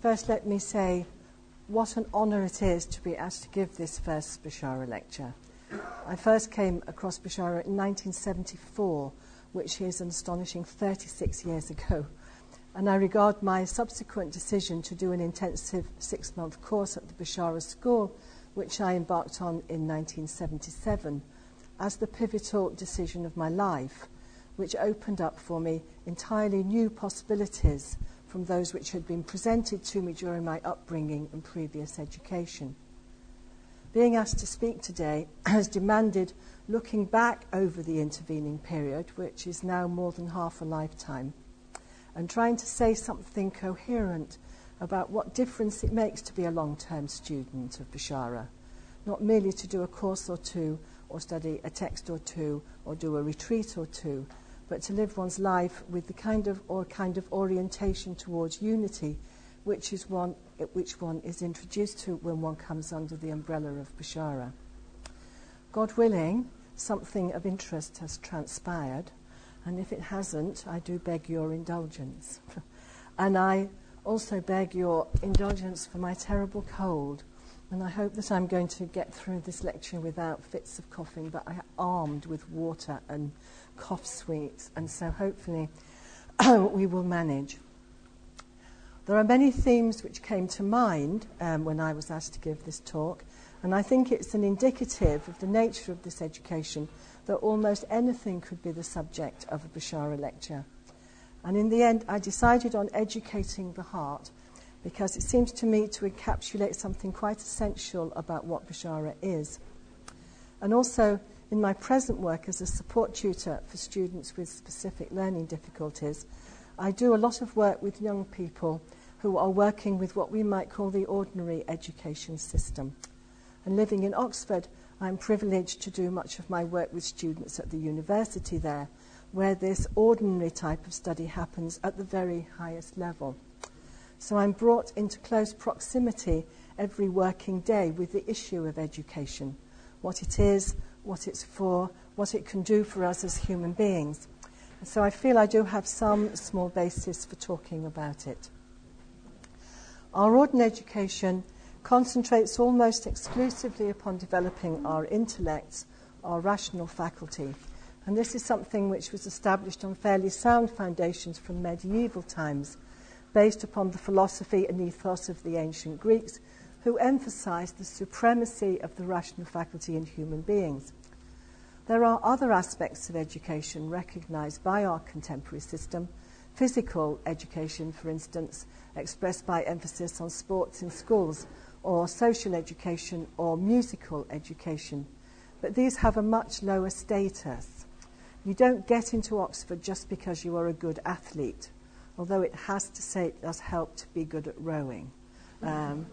First, let me say what an honour it is to be asked to give this first Beshara lecture. I first came across Beshara in 1974, which is an astonishing 36 years ago. And I regard my subsequent decision to do an intensive six month course at the Beshara School, which I embarked on in 1977, as the pivotal decision of my life, which opened up for me entirely new possibilities from those which had been presented to me during my upbringing and previous education. Being asked to speak today has demanded looking back over the intervening period, which is now more than half a lifetime, and trying to say something coherent about what difference it makes to be a long term student of Beshara, not merely to do a course or two, or study a text or two, or do a retreat or two, but to live one's life with the kind of or kind of orientation towards unity, which is one which one is introduced to when one comes under the umbrella of Beshara. God willing, something of interest has transpired, and if it hasn't, I do beg your indulgence. and I also beg your indulgence for my terrible cold. And I hope that I'm going to get through this lecture without fits of coughing, but I am armed with water and cough sweets, and so hopefully we will manage. There are many themes which came to mind um, when I was asked to give this talk, and I think it's an indicative of the nature of this education that almost anything could be the subject of a Beshara lecture. And in the end, I decided on educating the heart because it seems to me to encapsulate something quite essential about what Beshara is. And also, in my present work as a support tutor for students with specific learning difficulties, I do a lot of work with young people who are working with what we might call the ordinary education system. And living in Oxford, I'm privileged to do much of my work with students at the university there, where this ordinary type of study happens at the very highest level. So I'm brought into close proximity every working day with the issue of education, what it is, what it's for, what it can do for us as human beings. And so I feel I do have some small basis for talking about it. Our ordinary education concentrates almost exclusively upon developing our intellects, our rational faculty. And this is something which was established on fairly sound foundations from medieval times, based upon the philosophy and ethos of the ancient Greeks, who emphasized the supremacy of the rational faculty in human beings. There are other aspects of education recognized by our contemporary system. Physical education, for instance, expressed by emphasis on sports in schools, or social education or musical education. But these have a much lower status. You don't get into Oxford just because you are a good athlete, although it has to say it does help to be good at rowing um,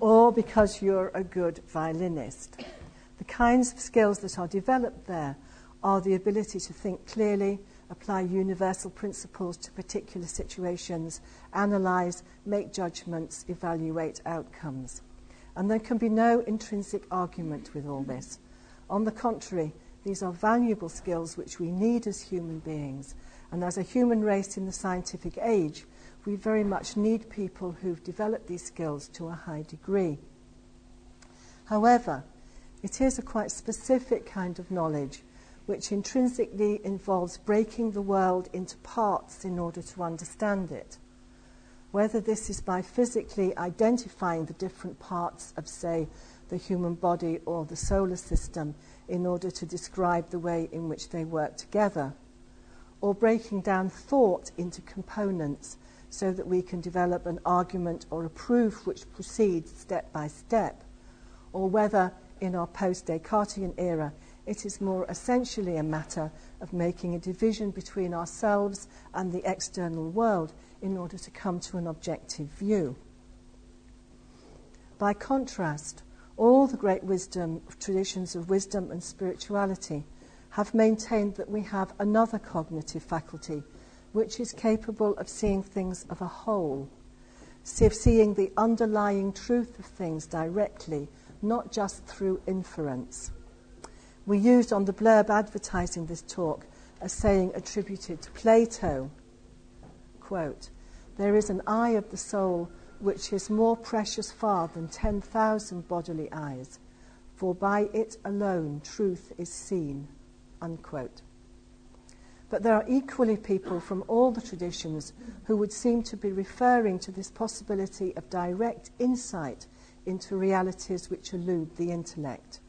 or because you're a good violinist. The kinds of skills that are developed there are the ability to think clearly, apply universal principles to particular situations, analyze, make judgments, evaluate outcomes. And there can be no intrinsic argument with all this. On the contrary, these are valuable skills which we need as human beings. And as a human race in the scientific age, we very much need people who've developed these skills to a high degree. However, it is a quite specific kind of knowledge which intrinsically involves breaking the world into parts in order to understand it. Whether this is by physically identifying the different parts of, say, the human body or the solar system in order to describe the way in which they work together, or breaking down thought into components so that we can develop an argument or a proof which proceeds step by step, or whether in our post Descartesian era it is more essentially a matter of making a division between ourselves and the external world in order to come to an objective view. By contrast, all the great wisdom traditions of wisdom and spirituality have maintained that we have another cognitive faculty which is capable of seeing things of a whole, of seeing the underlying truth of things directly, not just through inference. We used on the blurb advertising this talk a saying attributed to Plato quote, There is an eye of the soul which is more precious far than 10,000 bodily eyes, for by it alone truth is seen. Unquote. But there are equally people from all the traditions who would seem to be referring to this possibility of direct insight into realities which elude the intellect.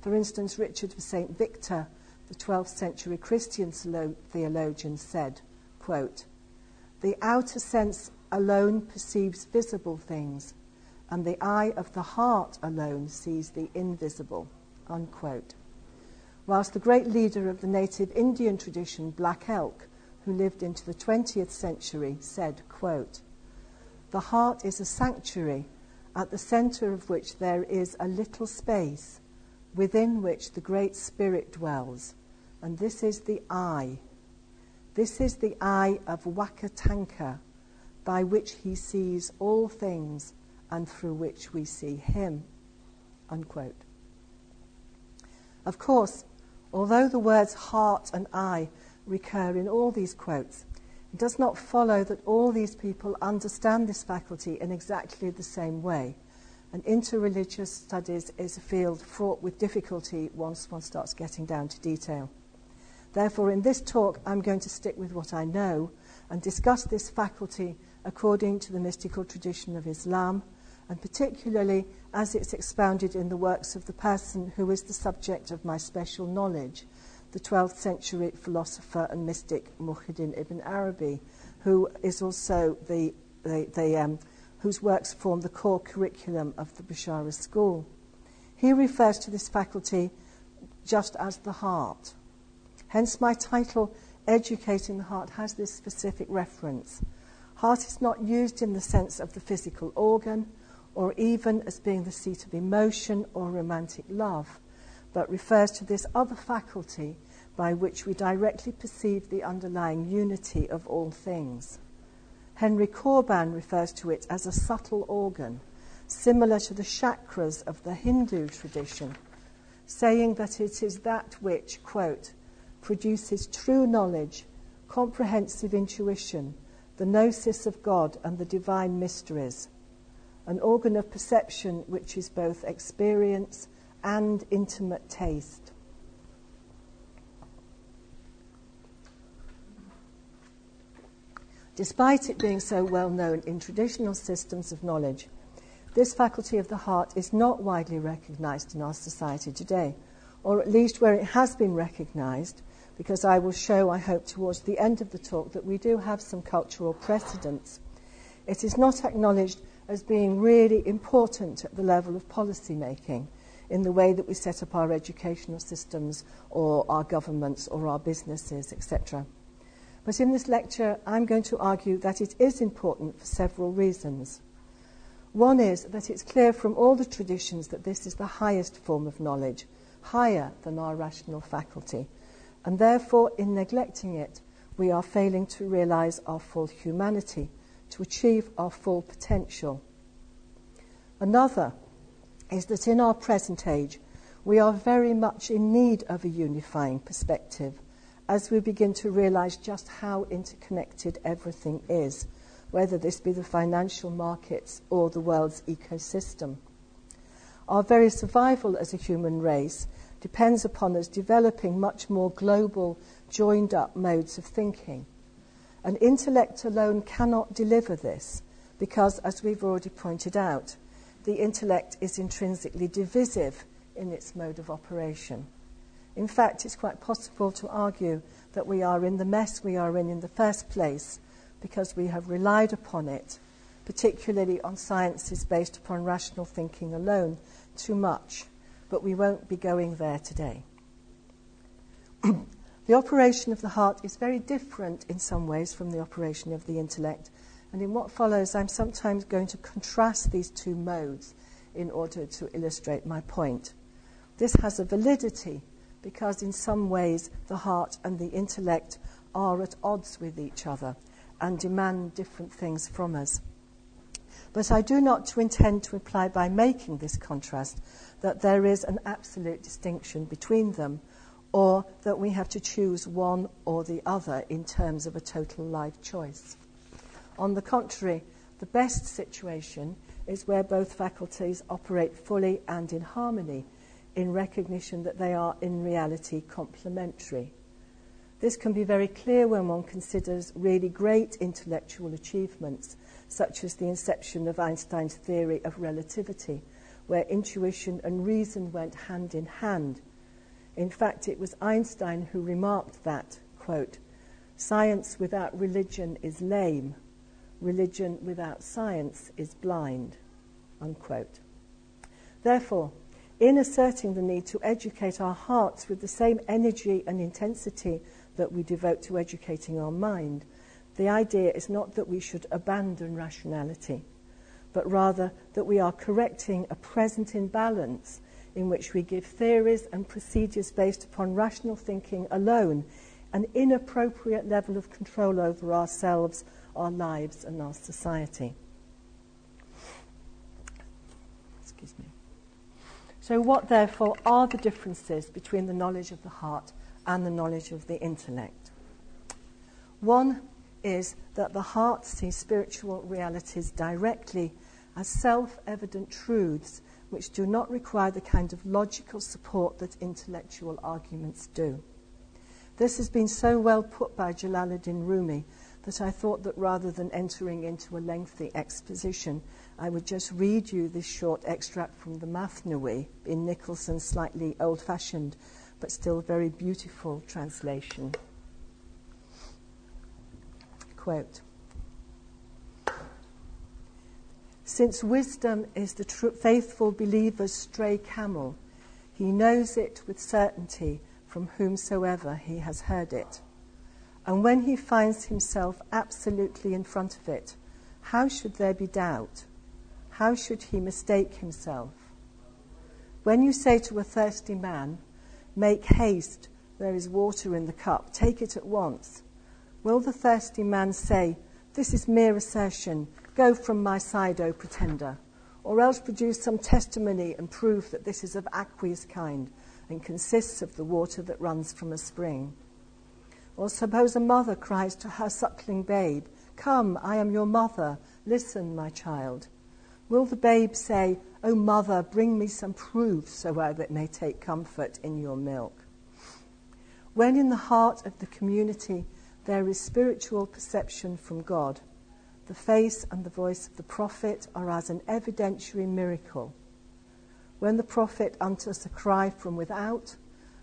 For instance, Richard of St. Victor, the 12th century Christian theologian, said, quote, The outer sense alone perceives visible things, and the eye of the heart alone sees the invisible. Unquote. Whilst the great leader of the native Indian tradition, Black Elk, who lived into the 20th century, said, quote, The heart is a sanctuary at the centre of which there is a little space within which the Great Spirit dwells, and this is the eye. This is the eye of Wakan Tanka, by which he sees all things and through which we see him. Unquote. Of course, although the words heart and eye recur in all these quotes, it does not follow that all these people understand this faculty in exactly the same way. And interreligious studies is a field fraught with difficulty once one starts getting down to detail. Therefore, in this talk, I'm going to stick with what I know and discuss this faculty according to the mystical tradition of Islam, and particularly as it's expounded in the works of the person who is the subject of my special knowledge, the 12th century philosopher and mystic Muhyiddin ibn Arabi, who is also the, the, the um, whose works form the core curriculum of the Beshara school. He refers to this faculty just as the heart. Hence, my title, Educating the Heart, has this specific reference. Heart is not used in the sense of the physical organ or even as being the seat of emotion or romantic love, but refers to this other faculty by which we directly perceive the underlying unity of all things. Henry Corbin refers to it as a subtle organ, similar to the chakras of the Hindu tradition, saying that it is that which, quote, produces true knowledge, comprehensive intuition, the gnosis of God and the divine mysteries, an organ of perception which is both experience and intimate taste. Despite it being so well known in traditional systems of knowledge, this faculty of the heart is not widely recognized in our society today, or at least where it has been recognized, because I will show, I hope, towards the end of the talk that we do have some cultural precedents. It is not acknowledged as being really important at the level of policy making in the way that we set up our educational systems or our governments or our businesses, etc. But in this lecture, I'm going to argue that it is important for several reasons. One is that it's clear from all the traditions that this is the highest form of knowledge, higher than our rational faculty, and therefore, in neglecting it, we are failing to realize our full humanity, to achieve our full potential. Another is that in our present age, we are very much in need of a unifying perspective as we begin to realize just how interconnected everything is, whether this be the financial markets or the world's ecosystem. Our very survival as a human race depends upon us developing much more global, joined up modes of thinking. And intellect alone cannot deliver this because, as we've already pointed out, the intellect is intrinsically divisive in its mode of operation. In fact, it's quite possible to argue that we are in the mess we are in in the first place because we have relied upon it, particularly on sciences based upon rational thinking alone, too much but we won't be going there today. the operation of the heart is very different in some ways from the operation of the intellect, and in what follows, I'm sometimes going to contrast these two modes in order to illustrate my point. This has a validity because, in some ways, the heart and the intellect are at odds with each other and demand different things from us. But I do not intend to imply by making this contrast that there is an absolute distinction between them or that we have to choose one or the other in terms of a total life choice. On the contrary, The best situation is where both faculties operate fully and in harmony, in recognition that they are in reality complementary. This can be very clear when one considers really great intellectual achievements, such as the inception of Einstein's theory of relativity, where intuition and reason went hand in hand. In fact, it was Einstein who remarked that, quote, science without religion is lame, religion without science is blind, unquote. Therefore, in asserting the need to educate our hearts with the same energy and intensity that we devote to educating our mind, the idea is not that we should abandon rationality, but rather that we are correcting a present imbalance in which we give theories and procedures based upon rational thinking alone an inappropriate level of control over ourselves, our lives, and our society. Excuse me. So, what therefore are the differences between the knowledge of the heart and the knowledge of the intellect? One is that the heart sees spiritual realities directly as self evident truths which do not require the kind of logical support that intellectual arguments do. This has been so well put by Jalaluddin Rumi that I thought that rather than entering into a lengthy exposition, I would just read you this short extract from the Mathnawi in Nicholson's slightly old fashioned but still very beautiful translation. Quote Since wisdom is the tr- faithful believer's stray camel, he knows it with certainty from whomsoever he has heard it. And when he finds himself absolutely in front of it, how should there be doubt? How should he mistake himself? When you say to a thirsty man, Make haste, there is water in the cup, take it at once, will the thirsty man say, This is mere assertion, go from my side, O pretender? Or else produce some testimony and prove that this is of aqueous kind and consists of the water that runs from a spring? Or suppose a mother cries to her suckling babe, Come, I am your mother, listen, my child. Will the babe say, O mother, bring me some proof so that it may take comfort in your milk? When in the heart of the community there is spiritual perception from God, the face and the voice of the prophet are as an evidentiary miracle. When the prophet utters a cry from without,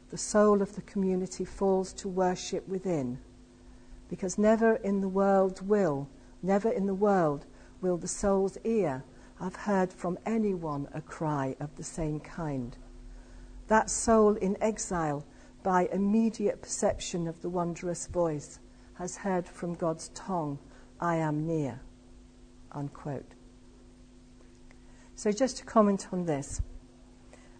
the soul of the community falls to worship within. Because never in the world will, never in the world will the soul's ear have heard from anyone a cry of the same kind. That soul in exile, by immediate perception of the wondrous voice, has heard from God's tongue, I am near. Unquote. So, just to comment on this,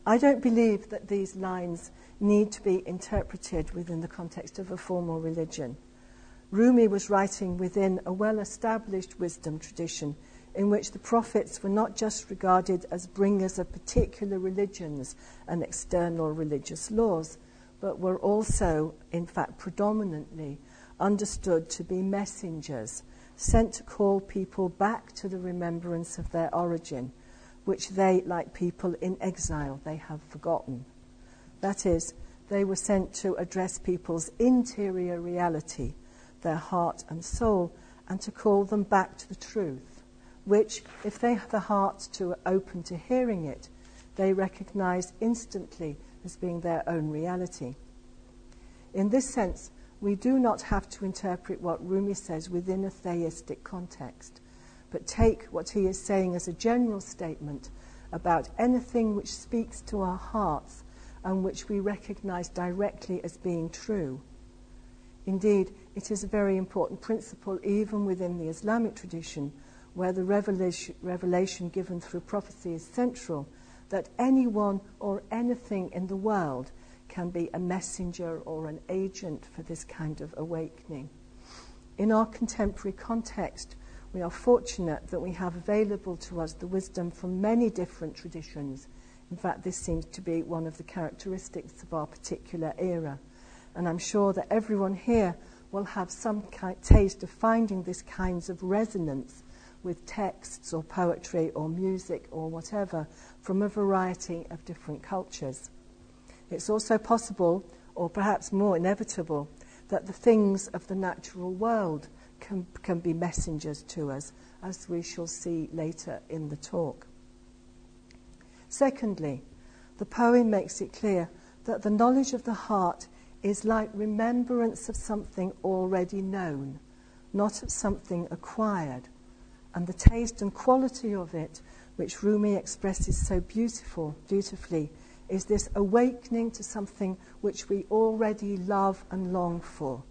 I don't believe that these lines need to be interpreted within the context of a formal religion. Rumi was writing within a well established wisdom tradition in which the prophets were not just regarded as bringers of particular religions and external religious laws, but were also, in fact, predominantly understood to be messengers sent to call people back to the remembrance of their origin, which they, like people in exile, they have forgotten. That is, they were sent to address people's interior reality, their heart and soul, and to call them back to the truth, which, if they have the heart to open to hearing it, they recognize instantly as being their own reality. In this sense, we do not have to interpret what Rumi says within a theistic context, but take what he is saying as a general statement about anything which speaks to our hearts and which we recognize directly as being true. Indeed, it is a very important principle even within the Islamic tradition, where the revelation, revelation given through prophecy is central, that anyone or anything in the world can be a messenger or an agent for this kind of awakening. In our contemporary context, we are fortunate that we have available to us the wisdom from many different traditions in fact, this seems to be one of the characteristics of our particular era. And I'm sure that everyone here will have some taste of finding this kinds of resonance with texts or poetry or music or whatever from a variety of different cultures. It's also possible, or perhaps more inevitable, that the things of the natural world can, can be messengers to us, as we shall see later in the talk. Secondly, the poem makes it clear that the knowledge of the heart is like remembrance of something already known, not of something acquired. And the taste and quality of it, which Rumi expresses so beautiful, beautifully, is this awakening to something which we already love and long for,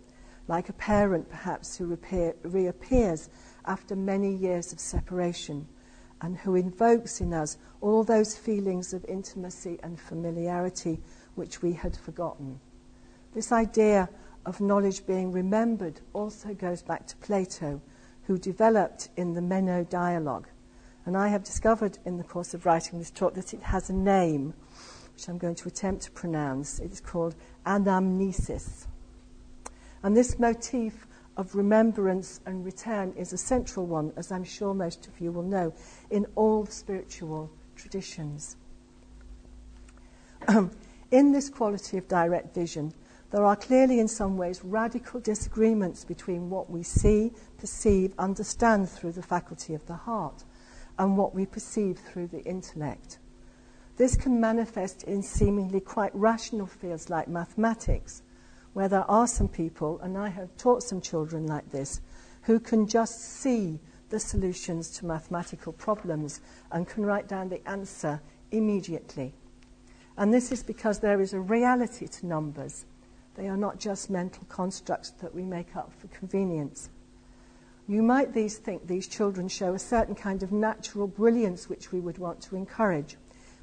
like a parent perhaps who reappear, reappears after many years of separation and who invokes in us all those feelings of intimacy and familiarity which we had forgotten. This idea of knowledge being remembered also goes back to Plato, who developed in the Meno dialogue. And I have discovered in the course of writing this talk that it has a name, which I'm going to attempt to pronounce. It is called anamnesis. And this motif of remembrance and return is a central one, as I'm sure most of you will know, in all spiritual traditions. in this quality of direct vision, there are clearly, in some ways, radical disagreements between what we see, perceive, understand through the faculty of the heart and what we perceive through the intellect. This can manifest in seemingly quite rational fields like mathematics, where there are some people, and I have taught some children like this, who can just see the solutions to mathematical problems and can write down the answer immediately. And this is because there is a reality to numbers they are not just mental constructs that we make up for convenience. You might these think these children show a certain kind of natural brilliance which we would want to encourage,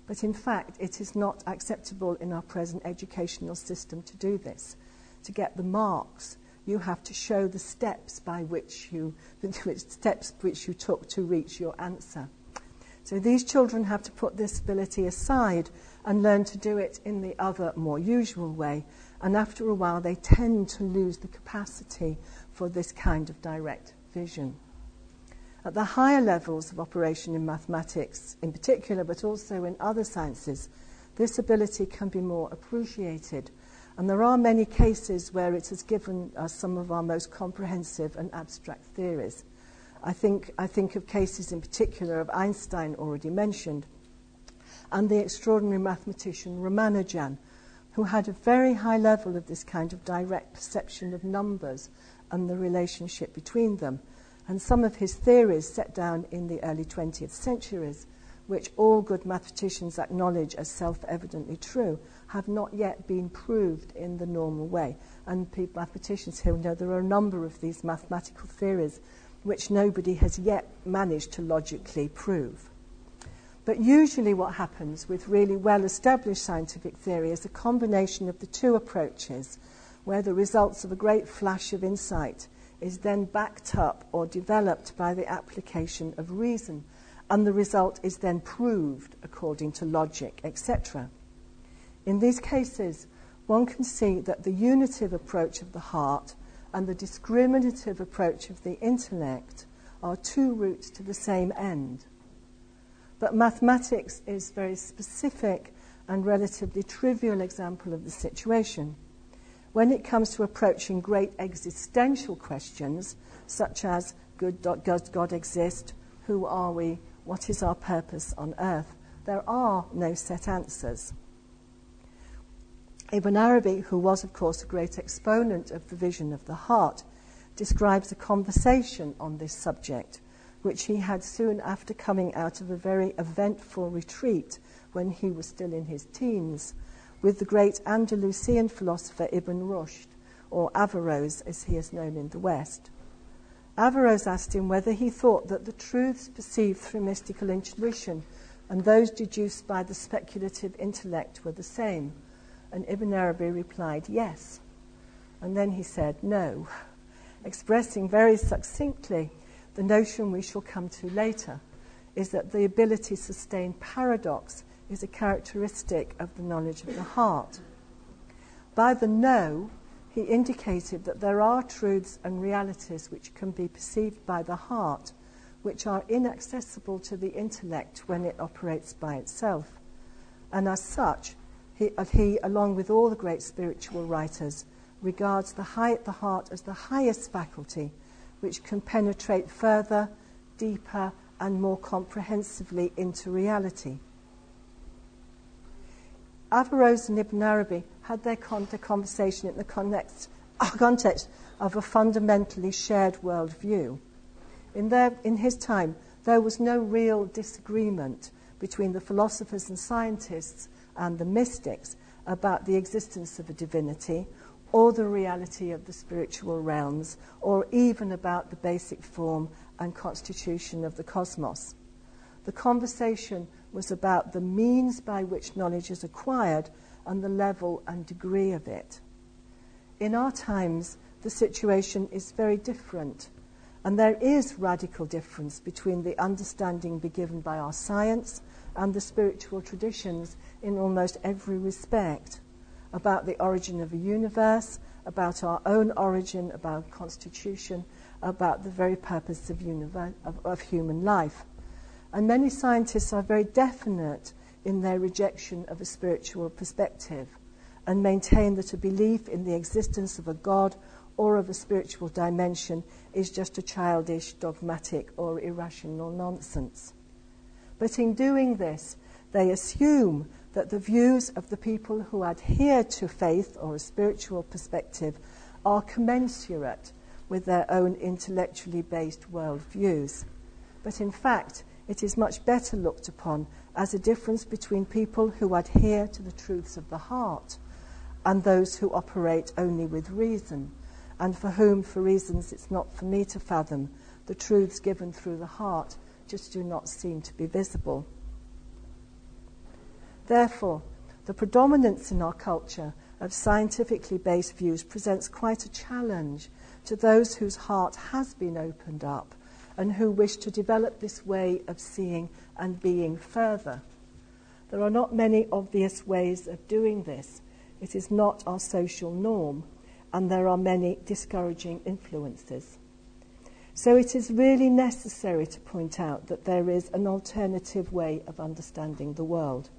but in fact it is not acceptable in our present educational system to do this. To get the marks, you have to show the steps by which you, steps which you took to reach your answer. So these children have to put this ability aside and learn to do it in the other, more usual way, and after a while, they tend to lose the capacity for this kind of direct vision. At the higher levels of operation in mathematics, in particular, but also in other sciences, this ability can be more appreciated. And there are many cases where it has given us some of our most comprehensive and abstract theories. I think, I think of cases in particular of Einstein, already mentioned, and the extraordinary mathematician Ramanujan, who had a very high level of this kind of direct perception of numbers and the relationship between them. And some of his theories set down in the early 20th centuries, which all good mathematicians acknowledge as self evidently true, have not yet been proved in the normal way. And mathematicians here know there are a number of these mathematical theories which nobody has yet managed to logically prove. But usually, what happens with really well established scientific theory is a combination of the two approaches, where the results of a great flash of insight is then backed up or developed by the application of reason, and the result is then proved according to logic, etc. In these cases, one can see that the unitive approach of the heart and the discriminative approach of the intellect are two routes to the same end. But mathematics is a very specific and relatively trivial example of the situation. When it comes to approaching great existential questions, such as does God exist? Who are we? What is our purpose on earth? There are no set answers. Ibn Arabi, who was, of course, a great exponent of the vision of the heart, describes a conversation on this subject which he had soon after coming out of a very eventful retreat when he was still in his teens with the great Andalusian philosopher Ibn Rushd, or Averroes as he is known in the West. Averroes asked him whether he thought that the truths perceived through mystical intuition and those deduced by the speculative intellect were the same. And Ibn Arabi replied, yes. And then he said, no, expressing very succinctly the notion we shall come to later is that the ability to sustain paradox is a characteristic of the knowledge of the heart. By the no, he indicated that there are truths and realities which can be perceived by the heart, which are inaccessible to the intellect when it operates by itself. And as such, he, uh, he along with all the great spiritual writers, regards the, high, the heart as the highest faculty, which can penetrate further, deeper, and more comprehensively into reality. Averroes and Ibn Arabi had their, con- their conversation in the context, uh, context of a fundamentally shared worldview. In, their, in his time, there was no real disagreement between the philosophers and scientists and the mystics about the existence of a divinity or the reality of the spiritual realms or even about the basic form and constitution of the cosmos. The conversation was about the means by which knowledge is acquired and the level and degree of it. In our times, the situation is very different. And there is radical difference between the understanding given by our science and the spiritual traditions in almost every respect about the origin of a universe, about our own origin, about constitution, about the very purpose of, universe, of, of human life. And many scientists are very definite in their rejection of a spiritual perspective and maintain that a belief in the existence of a God or of a spiritual dimension is just a childish, dogmatic, or irrational nonsense. But in doing this, they assume that the views of the people who adhere to faith or a spiritual perspective are commensurate with their own intellectually based worldviews. But in fact, it is much better looked upon as a difference between people who adhere to the truths of the heart and those who operate only with reason and for whom, for reasons it's not for me to fathom, the truths given through the heart just do not seem to be visible. Therefore, the predominance in our culture of scientifically based views presents quite a challenge to those whose heart has been opened up and who wish to develop this way of seeing and being further. There are not many obvious ways of doing this. It is not our social norm, and there are many discouraging influences. So it is really necessary to point out that there is an alternative way of understanding the world.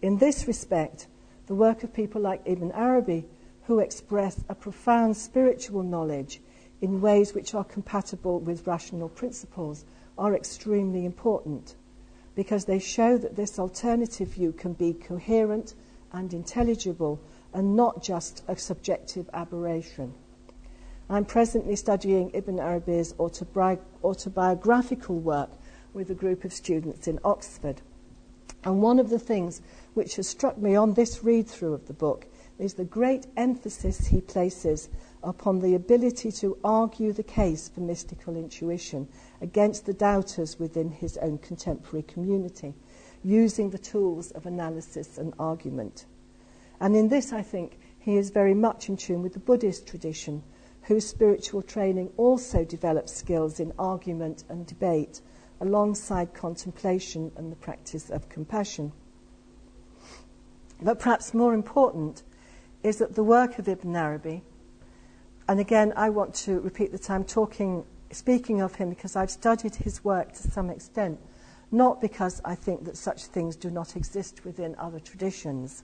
In this respect, the work of people like Ibn Arabi, who express a profound spiritual knowledge in ways which are compatible with rational principles, are extremely important because they show that this alternative view can be coherent and intelligible and not just a subjective aberration. I'm presently studying Ibn Arabi's autobi- autobiographical work with a group of students in Oxford. And one of the things which has struck me on this read through of the book is the great emphasis he places upon the ability to argue the case for mystical intuition against the doubters within his own contemporary community, using the tools of analysis and argument. And in this, I think, he is very much in tune with the Buddhist tradition, whose spiritual training also develops skills in argument and debate, alongside contemplation and the practice of compassion. But perhaps more important is that the work of Ibn Arabi, and again, I want to repeat that I'm talking, speaking of him because I've studied his work to some extent, not because I think that such things do not exist within other traditions.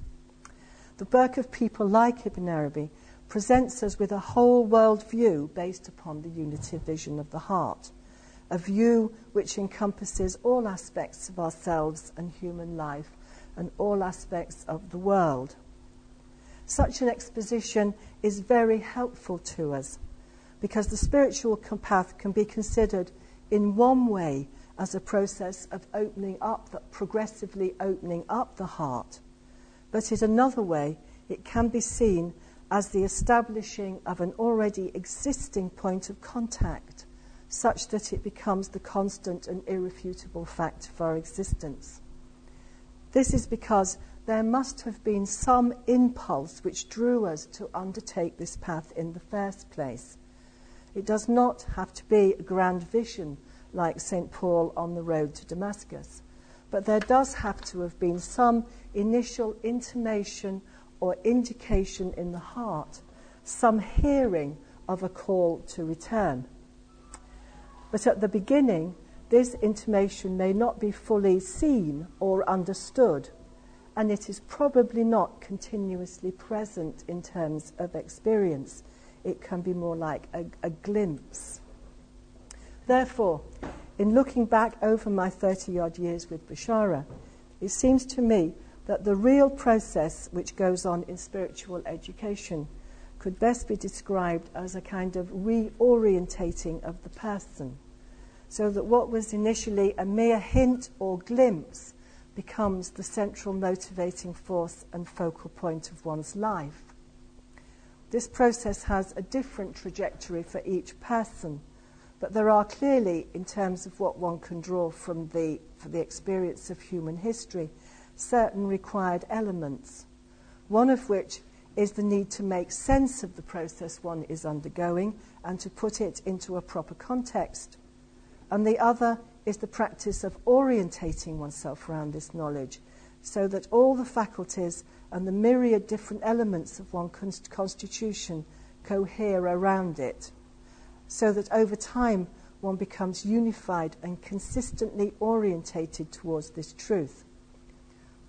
The work of people like Ibn Arabi presents us with a whole world view based upon the unity vision of the heart, a view which encompasses all aspects of ourselves and human life and all aspects of the world. Such an exposition is very helpful to us because the spiritual path can be considered in one way as a process of opening up, progressively opening up the heart but in another way, it can be seen as the establishing of an already existing point of contact, such that it becomes the constant and irrefutable fact of our existence. This is because there must have been some impulse which drew us to undertake this path in the first place. It does not have to be a grand vision like St. Paul on the road to Damascus, but there does have to have been some initial intimation or indication in the heart, some hearing of a call to return. But at the beginning, this intimation may not be fully seen or understood, and it is probably not continuously present in terms of experience. It can be more like a, a glimpse. Therefore, in looking back over my 30 odd years with Beshara, it seems to me that the real process which goes on in spiritual education could best be described as a kind of reorientating of the person, so that what was initially a mere hint or glimpse becomes the central motivating force and focal point of one's life. This process has a different trajectory for each person, but there are clearly, in terms of what one can draw from the, for the experience of human history, certain required elements, one of which is the need to make sense of the process one is undergoing and to put it into a proper context. And the other is the practice of orientating oneself around this knowledge so that all the faculties and the myriad different elements of one constitution cohere around it, so that over time one becomes unified and consistently orientated towards this truth.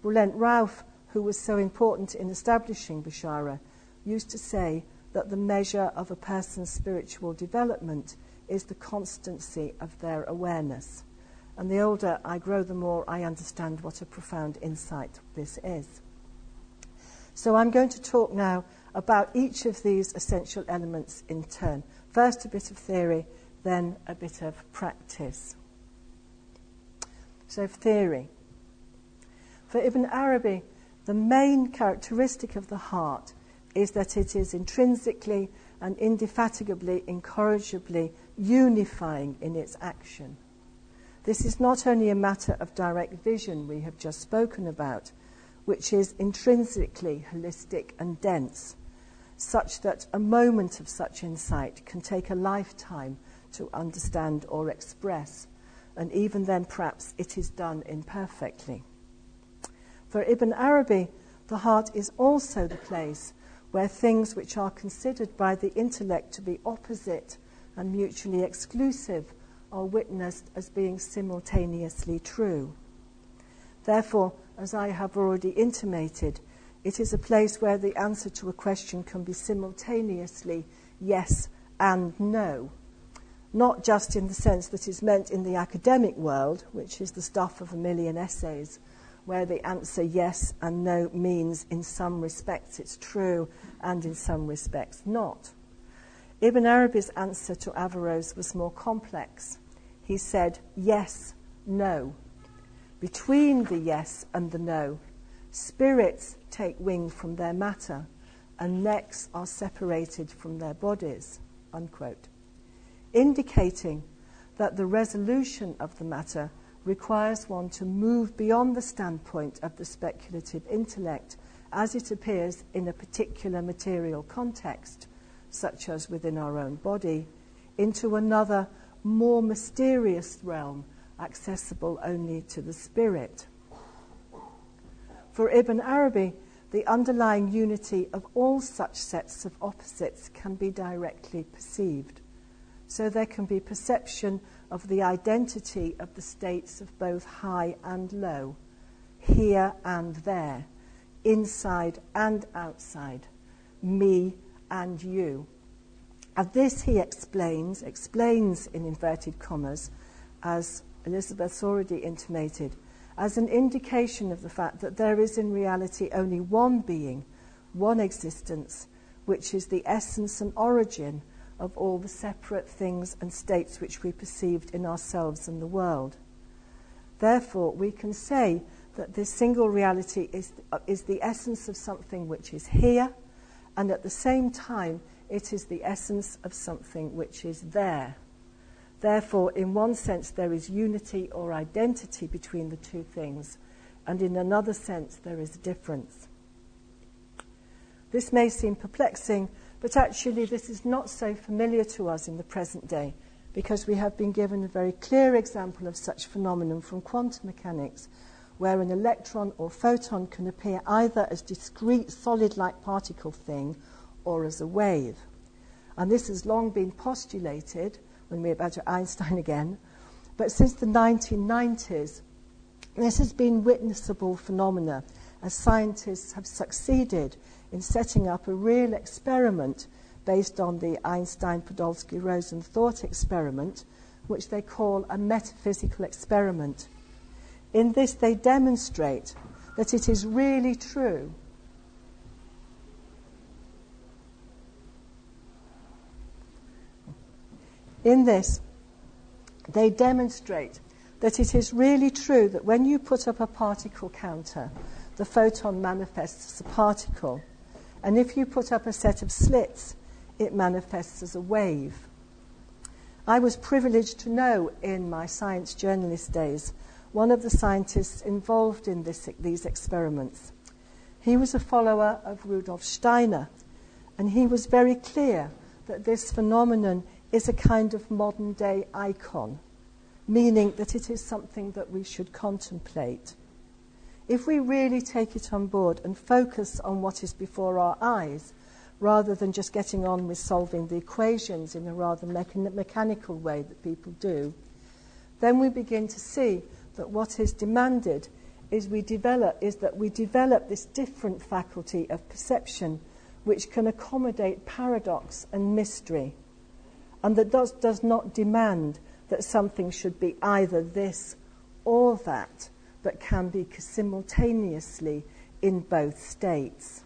Bulent Rauf, who was so important in establishing Beshara, used to say that the measure of a person's spiritual development is the constancy of their awareness. And the older I grow, the more I understand what a profound insight this is. So I'm going to talk now about each of these essential elements in turn. First, a bit of theory, then a bit of practice. So, theory. For Ibn Arabi, the main characteristic of the heart is that it is intrinsically and indefatigably, incorrigibly unifying in its action. This is not only a matter of direct vision we have just spoken about, which is intrinsically holistic and dense, such that a moment of such insight can take a lifetime to understand or express, and even then perhaps it is done imperfectly. For Ibn Arabi, the heart is also the place where things which are considered by the intellect to be opposite and mutually exclusive are witnessed as being simultaneously true. Therefore, as I have already intimated, it is a place where the answer to a question can be simultaneously yes and no. Not just in the sense that is meant in the academic world, which is the stuff of a million essays, where the answer yes and no means in some respects it's true and in some respects not. Ibn Arabi's answer to Averroes was more complex. He said yes, no. Between the yes and the no, spirits take wing from their matter and necks are separated from their bodies, unquote. indicating that the resolution of the matter requires one to move beyond the standpoint of the speculative intellect as it appears in a particular material context, such as within our own body, into another, more mysterious realm accessible only to the spirit. For Ibn Arabi, the underlying unity of all such sets of opposites can be directly perceived. So there can be perception of the identity of the states of both high and low, here and there, inside and outside, me and you. And this, he explains, explains in inverted commas, as Elizabeth's already intimated, as an indication of the fact that there is in reality only one being, one existence, which is the essence and origin of all the separate things and states which we perceived in ourselves and the world. Therefore, we can say that this single reality is, is the essence of something which is here, and at the same time, it is the essence of something which is there. Therefore, in one sense, there is unity or identity between the two things, and in another sense, there is difference. This may seem perplexing but actually, this is not so familiar to us in the present day because we have been given a very clear example of such phenomenon from quantum mechanics, where an electron or photon can appear either as discrete solid like particle thing or as a wave. And this has long been postulated when we're back to Einstein again. But since the 1990s, this has been witnessable phenomena as scientists have succeeded in setting up a real experiment based on the Einstein Podolsky Rosen thought experiment, which they call a metaphysical experiment. In this, they demonstrate that it is really true In this, they demonstrate that it is really true that when you put up a particle counter, the photon manifests as a particle, and if you put up a set of slits, it manifests as a wave. I was privileged to know in my science journalist days one of the scientists involved in this, these experiments. He was a follower of Rudolf Steiner, and he was very clear that this phenomenon is a kind of modern day icon, meaning that it is something that we should contemplate. If we really take it on board and focus on what is before our eyes, rather than just getting on with solving the equations in a rather mechan- mechanical way that people do, then we begin to see that what is demanded is we develop is that we develop this different faculty of perception which can accommodate paradox and mystery and that does, does not demand that something should be either this or that, but can be simultaneously in both states.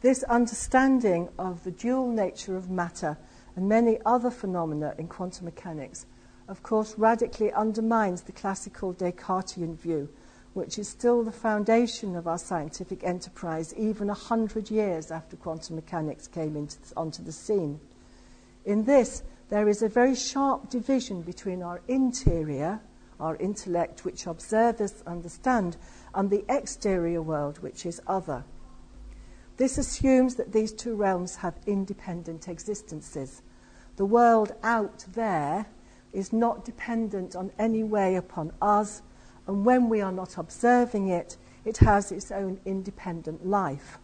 This understanding of the dual nature of matter and many other phenomena in quantum mechanics, of course, radically undermines the classical Descartesian view, which is still the foundation of our scientific enterprise even a hundred years after quantum mechanics came into, onto the scene. In this, there is a very sharp division between our interior, our intellect, which observers understand, and the exterior world, which is other. This assumes that these two realms have independent existences. The world out there is not dependent on any way upon us, and when we are not observing it, it has its own independent life.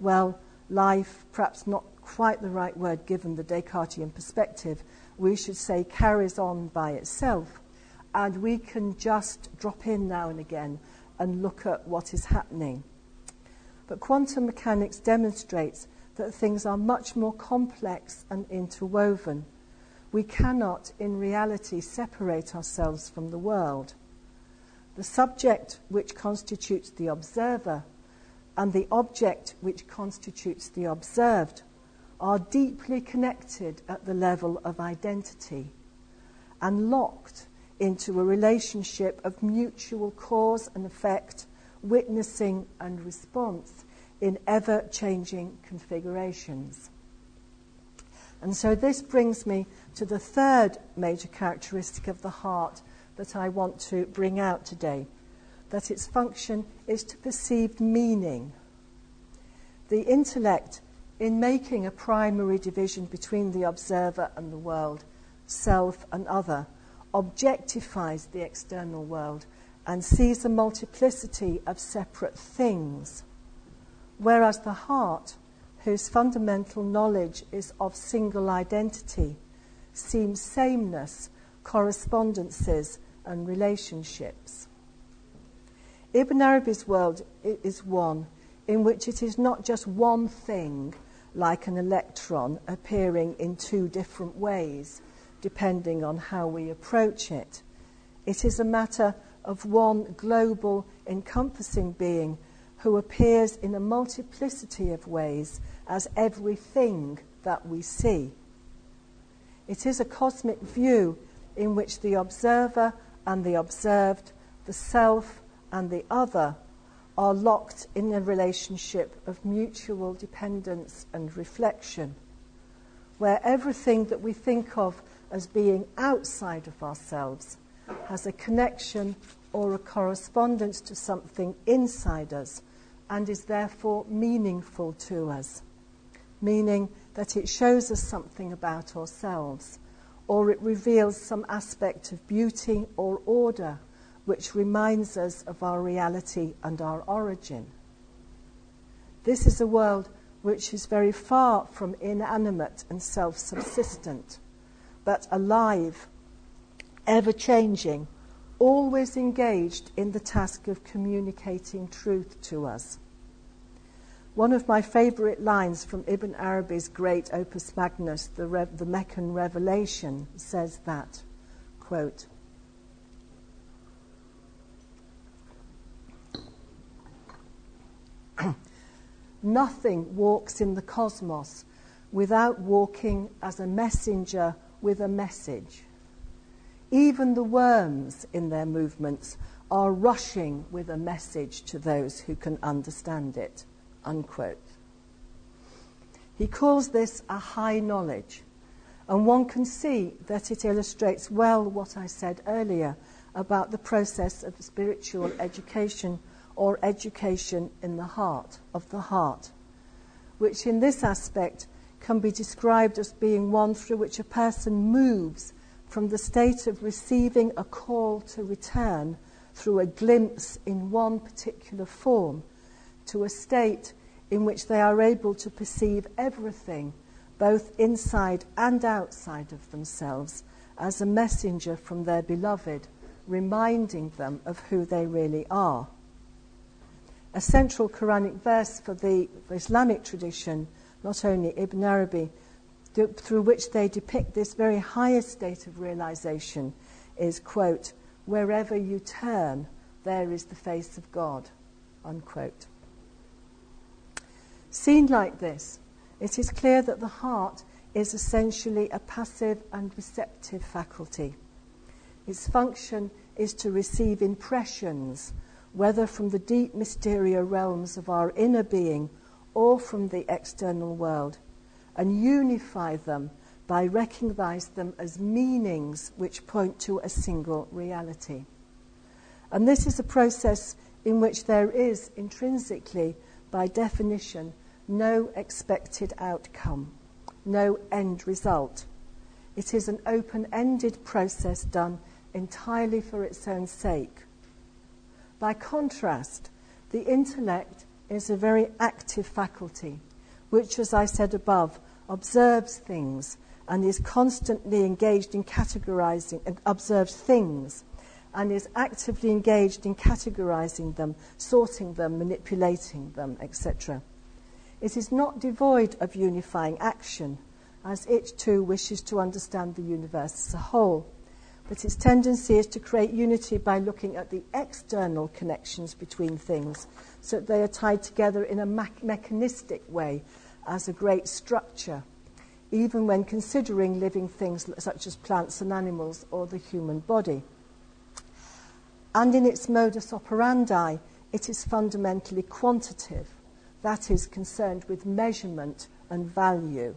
Well, life, perhaps not quite the right word given the Descartesian perspective, we should say carries on by itself. And we can just drop in now and again and look at what is happening. But quantum mechanics demonstrates that things are much more complex and interwoven. We cannot, in reality, separate ourselves from the world. The subject, which constitutes the observer, and the object, which constitutes the observed, are deeply connected at the level of identity and locked into a relationship of mutual cause and effect, witnessing and response in ever changing configurations. And so this brings me to the third major characteristic of the heart that I want to bring out today that its function is to perceive meaning. The intellect in making a primary division between the observer and the world, self and other, objectifies the external world and sees a multiplicity of separate things, whereas the heart, whose fundamental knowledge is of single identity, sees sameness, correspondences, and relationships. Ibn Arabi's world is one in which it is not just one thing like an electron appearing in two different ways, depending on how we approach it. It is a matter of one global, encompassing being who appears in a multiplicity of ways as everything that we see. It is a cosmic view in which the observer and the observed, the self and the other, are locked in a relationship of mutual dependence and reflection, where everything that we think of as being outside of ourselves has a connection or a correspondence to something inside us and is therefore meaningful to us, meaning that it shows us something about ourselves or it reveals some aspect of beauty or order which reminds us of our reality and our origin. This is a world which is very far from inanimate and self subsistent, but alive, ever changing, always engaged in the task of communicating truth to us. One of my favourite lines from Ibn Arabi's great opus magnus, the, Re- the Meccan Revelation, says that, quote, Nothing walks in the cosmos without walking as a messenger with a message. Even the worms in their movements are rushing with a message to those who can understand it. Unquote. He calls this a high knowledge, and one can see that it illustrates well what I said earlier about the process of spiritual education or education in the heart, of the heart, which in this aspect can be described as being one through which a person moves from the state of receiving a call to return through a glimpse in one particular form to a state in which they are able to perceive everything, both inside and outside of themselves, as a messenger from their beloved, reminding them of who they really are. A central Quranic verse for the Islamic tradition not only Ibn Arabi, through which they depict this very highest state of realization, is, quote, wherever you turn, there is the face of God, unquote. Seen like this, it is clear that the heart is essentially a passive and receptive faculty. Its function is to receive impressions, whether from the deep mysterious realms of our inner being or from the external world and unify them by recognizing them as meanings which point to a single reality. And this is a process in which there is intrinsically, by definition, no expected outcome, no end result. It is an open ended process done entirely for its own sake. By contrast, the intellect is a very active faculty, which, as I said above, observes things and is constantly engaged in categorizing, observes things and is actively engaged in categorizing them, sorting them, manipulating them, etc. It is not devoid of unifying action, as it too wishes to understand the universe as a whole but its tendency is to create unity by looking at the external connections between things so that they are tied together in a me- mechanistic way as a great structure, even when considering living things such as plants and animals or the human body. And in its modus operandi, it is fundamentally quantitative, that is, concerned with measurement and value.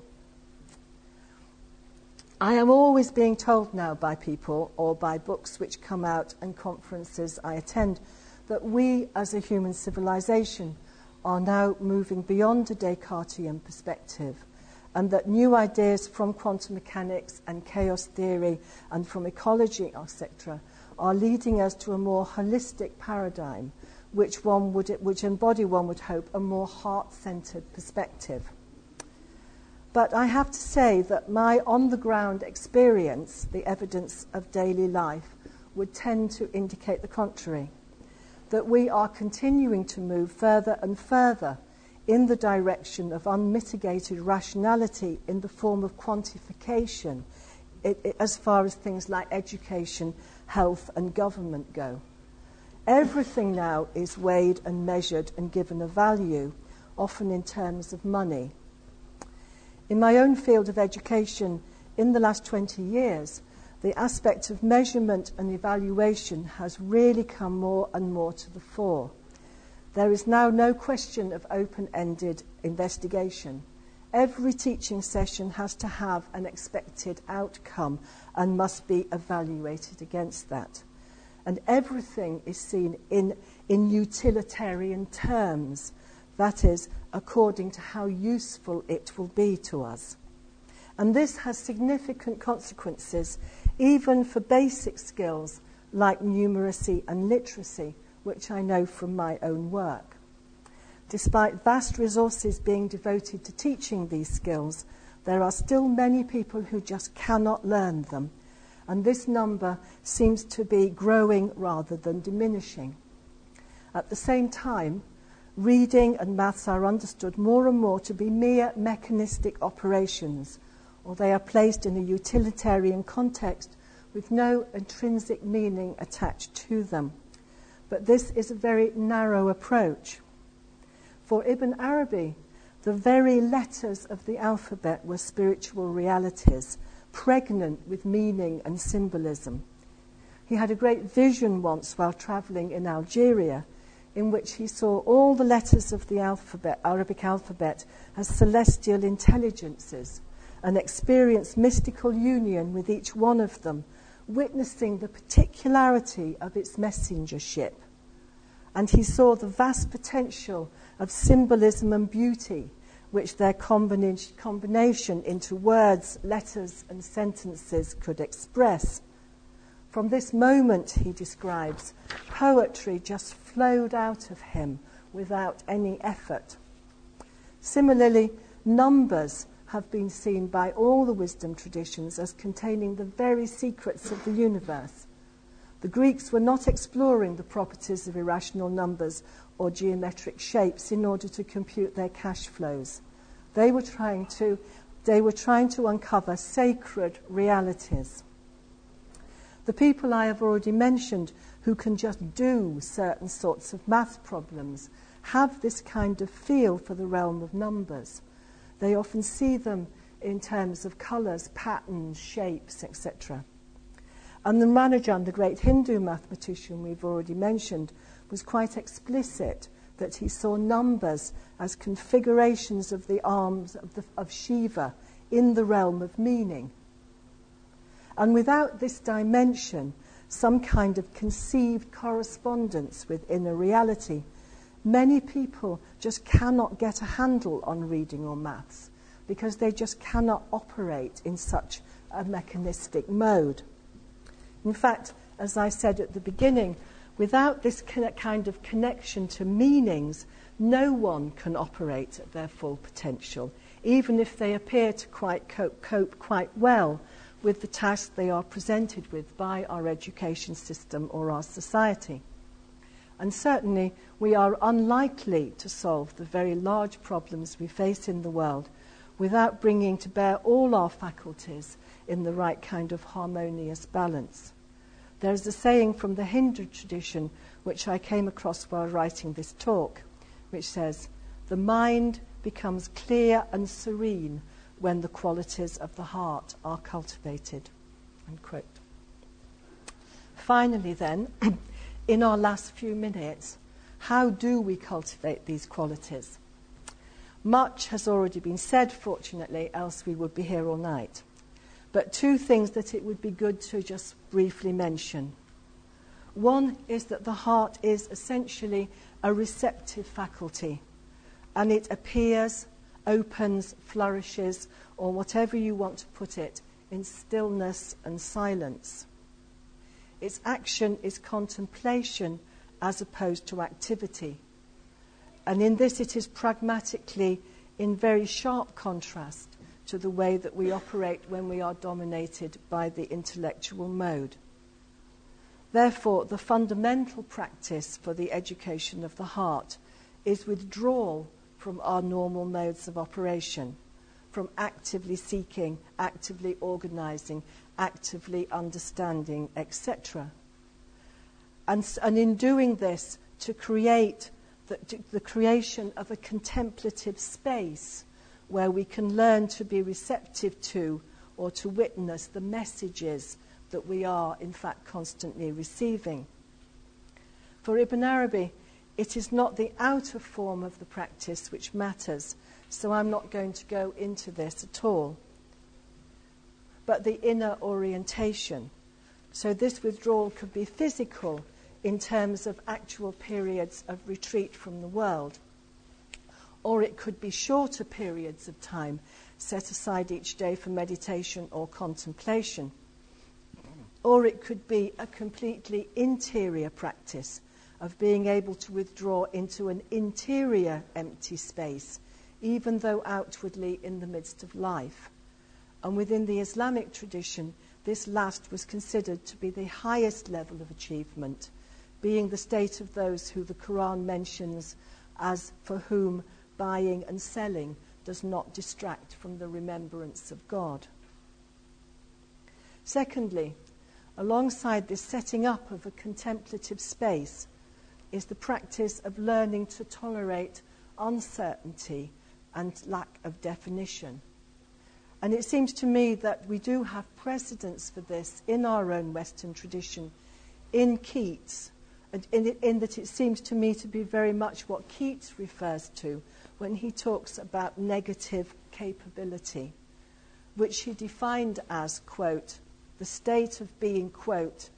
I am always being told now by people or by books which come out and conferences I attend that we as a human civilization are now moving beyond a Descartesian perspective and that new ideas from quantum mechanics and chaos theory and from ecology, etc., are leading us to a more holistic paradigm which, one would, which embody, one would hope, a more heart centered perspective. But I have to say that my on the ground experience, the evidence of daily life, would tend to indicate the contrary. That we are continuing to move further and further in the direction of unmitigated rationality in the form of quantification, it, it, as far as things like education, health, and government go. Everything now is weighed and measured and given a value, often in terms of money. In my own field of education, in the last 20 years, the aspect of measurement and evaluation has really come more and more to the fore. There is now no question of open ended investigation. Every teaching session has to have an expected outcome and must be evaluated against that. And everything is seen in, in utilitarian terms that is, according to how useful it will be to us. And this has significant consequences even for basic skills like numeracy and literacy, which I know from my own work. Despite vast resources being devoted to teaching these skills, there are still many people who just cannot learn them, and this number seems to be growing rather than diminishing. At the same time, reading and maths are understood more and more to be mere mechanistic operations, or they are placed in a utilitarian context with no intrinsic meaning attached to them. But this is a very narrow approach. For Ibn Arabi, the very letters of the alphabet were spiritual realities, pregnant with meaning and symbolism. He had a great vision once while traveling in Algeria, in which he saw all the letters of the alphabet, Arabic alphabet as celestial intelligences and experienced mystical union with each one of them, witnessing the particularity of its messengership. And he saw the vast potential of symbolism and beauty, which their combination into words, letters, and sentences could express. From this moment, he describes, poetry just flowed out of him without any effort. Similarly, numbers have been seen by all the wisdom traditions as containing the very secrets of the universe. The Greeks were not exploring the properties of irrational numbers or geometric shapes in order to compute their cash flows. They were trying to, they were trying to uncover sacred realities. The people I have already mentioned who can just do certain sorts of math problems have this kind of feel for the realm of numbers. They often see them in terms of colours, patterns, shapes, etc. And the Ramanujan, the great Hindu mathematician we've already mentioned, was quite explicit that he saw numbers as configurations of the arms of, the, of Shiva in the realm of meaning. And without this dimension, some kind of conceived correspondence with inner reality, many people just cannot get a handle on reading or maths because they just cannot operate in such a mechanistic mode. In fact, as I said at the beginning, Without this kind of connection to meanings, no one can operate at their full potential, even if they appear to quite cope, cope quite well with the tasks they are presented with by our education system or our society. And certainly, we are unlikely to solve the very large problems we face in the world without bringing to bear all our faculties in the right kind of harmonious balance. There's a saying from the Hindu tradition which I came across while writing this talk, which says, The mind becomes clear and serene when the qualities of the heart are cultivated. Finally, then, in our last few minutes, how do we cultivate these qualities? Much has already been said, fortunately, else we would be here all night. But two things that it would be good to just briefly mention. One is that the heart is essentially a receptive faculty, and it appears, opens, flourishes, or whatever you want to put it, in stillness and silence. Its action is contemplation as opposed to activity. And in this, it is pragmatically in very sharp contrast to the way that we operate when we are dominated by the intellectual mode. Therefore, the fundamental practice for the education of the heart is withdrawal from our normal modes of operation, from actively seeking, actively organizing, actively understanding, etc. And, and in doing this, to create the, the creation of a contemplative space where we can learn to be receptive to or to witness the messages that we are, in fact, constantly receiving. For Ibn Arabi, it is not the outer form of the practice which matters, so I'm not going to go into this at all, but the inner orientation. So this withdrawal could be physical in terms of actual periods of retreat from the world or it could be shorter periods of time set aside each day for meditation or contemplation. Or it could be a completely interior practice of being able to withdraw into an interior empty space, even though outwardly in the midst of life. And within the Islamic tradition, this last was considered to be the highest level of achievement, being the state of those who the Quran mentions as for whom buying and selling does not distract from the remembrance of God. Secondly, alongside this setting up of a contemplative space is the practice of learning to tolerate uncertainty and lack of definition. And it seems to me that we do have precedents for this in our own Western tradition, in Keats, and in, in that it seems to me to be very much what Keats refers to when he talks about negative capability, which he defined as, quote, the state of being, quote,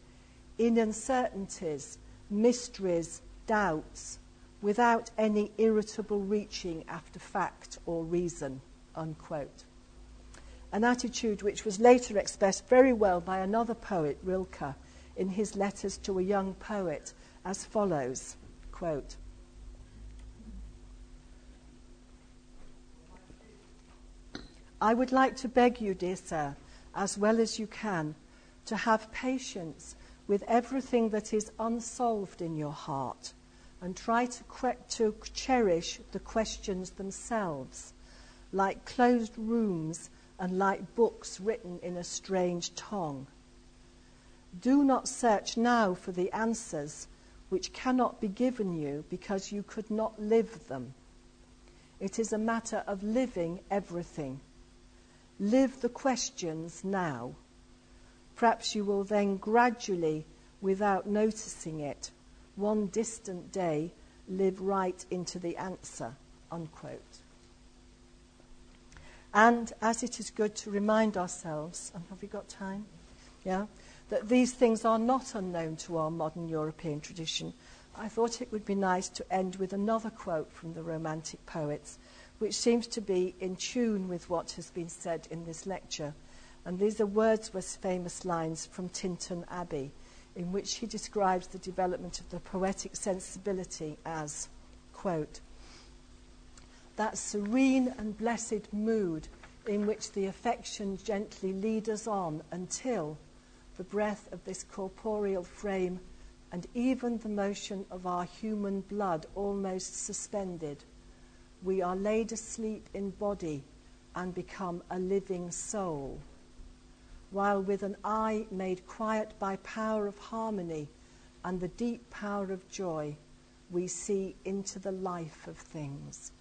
in uncertainties, mysteries, doubts, without any irritable reaching after fact or reason, unquote. An attitude which was later expressed very well by another poet, Rilke, in his letters to a young poet as follows quote, I would like to beg you, dear sir, as well as you can, to have patience with everything that is unsolved in your heart and try to, to cherish the questions themselves, like closed rooms and like books written in a strange tongue. Do not search now for the answers which cannot be given you because you could not live them. It is a matter of living everything. Live the questions now. Perhaps you will then gradually, without noticing it, one distant day live right into the answer. Unquote. And as it is good to remind ourselves, and have we got time? Yeah? That these things are not unknown to our modern European tradition, I thought it would be nice to end with another quote from the Romantic poets which seems to be in tune with what has been said in this lecture. And these are Wordsworth's famous lines from Tintern Abbey, in which he describes the development of the poetic sensibility as, quote, that serene and blessed mood in which the affection gently lead us on until the breath of this corporeal frame and even the motion of our human blood almost suspended – we are laid asleep in body and become a living soul, while with an eye made quiet by power of harmony and the deep power of joy, we see into the life of things.